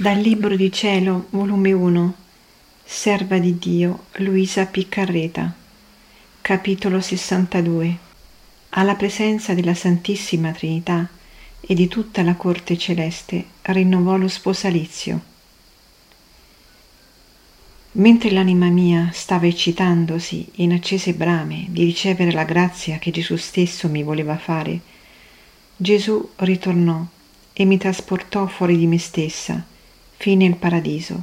Dal Libro di Cielo, volume 1, Serva di Dio, Luisa Piccarreta, capitolo 62. Alla presenza della Santissima Trinità e di tutta la corte celeste rinnovò lo sposalizio. Mentre l'anima mia stava eccitandosi in accese brame di ricevere la grazia che Gesù stesso mi voleva fare, Gesù ritornò e mi trasportò fuori di me stessa fino al paradiso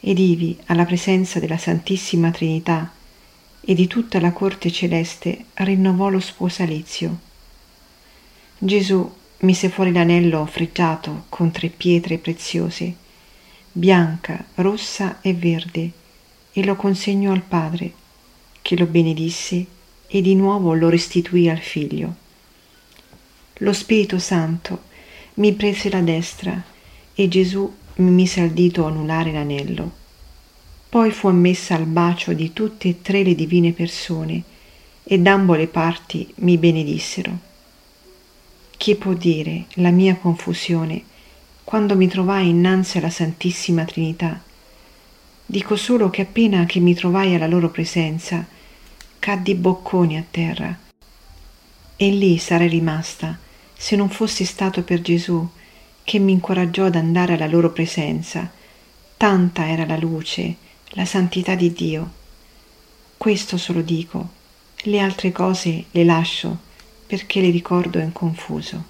ed ivi alla presenza della Santissima Trinità e di tutta la corte celeste rinnovò lo sposalizio. Gesù mise fuori l'anello frigiato con tre pietre preziose, bianca, rossa e verde, e lo consegnò al Padre, che lo benedisse e di nuovo lo restituì al Figlio. Lo Spirito Santo mi prese la destra e Gesù mi mise al dito anulare l'anello. Poi fu ammessa al bacio di tutte e tre le divine persone e d'ambo le parti mi benedissero. Chi può dire la mia confusione quando mi trovai innanzi alla Santissima Trinità? Dico solo che appena che mi trovai alla loro presenza, caddi bocconi a terra. E lì sarei rimasta se non fosse stato per Gesù che mi incoraggiò ad andare alla loro presenza. Tanta era la luce, la santità di Dio. Questo solo dico, le altre cose le lascio perché le ricordo in confuso.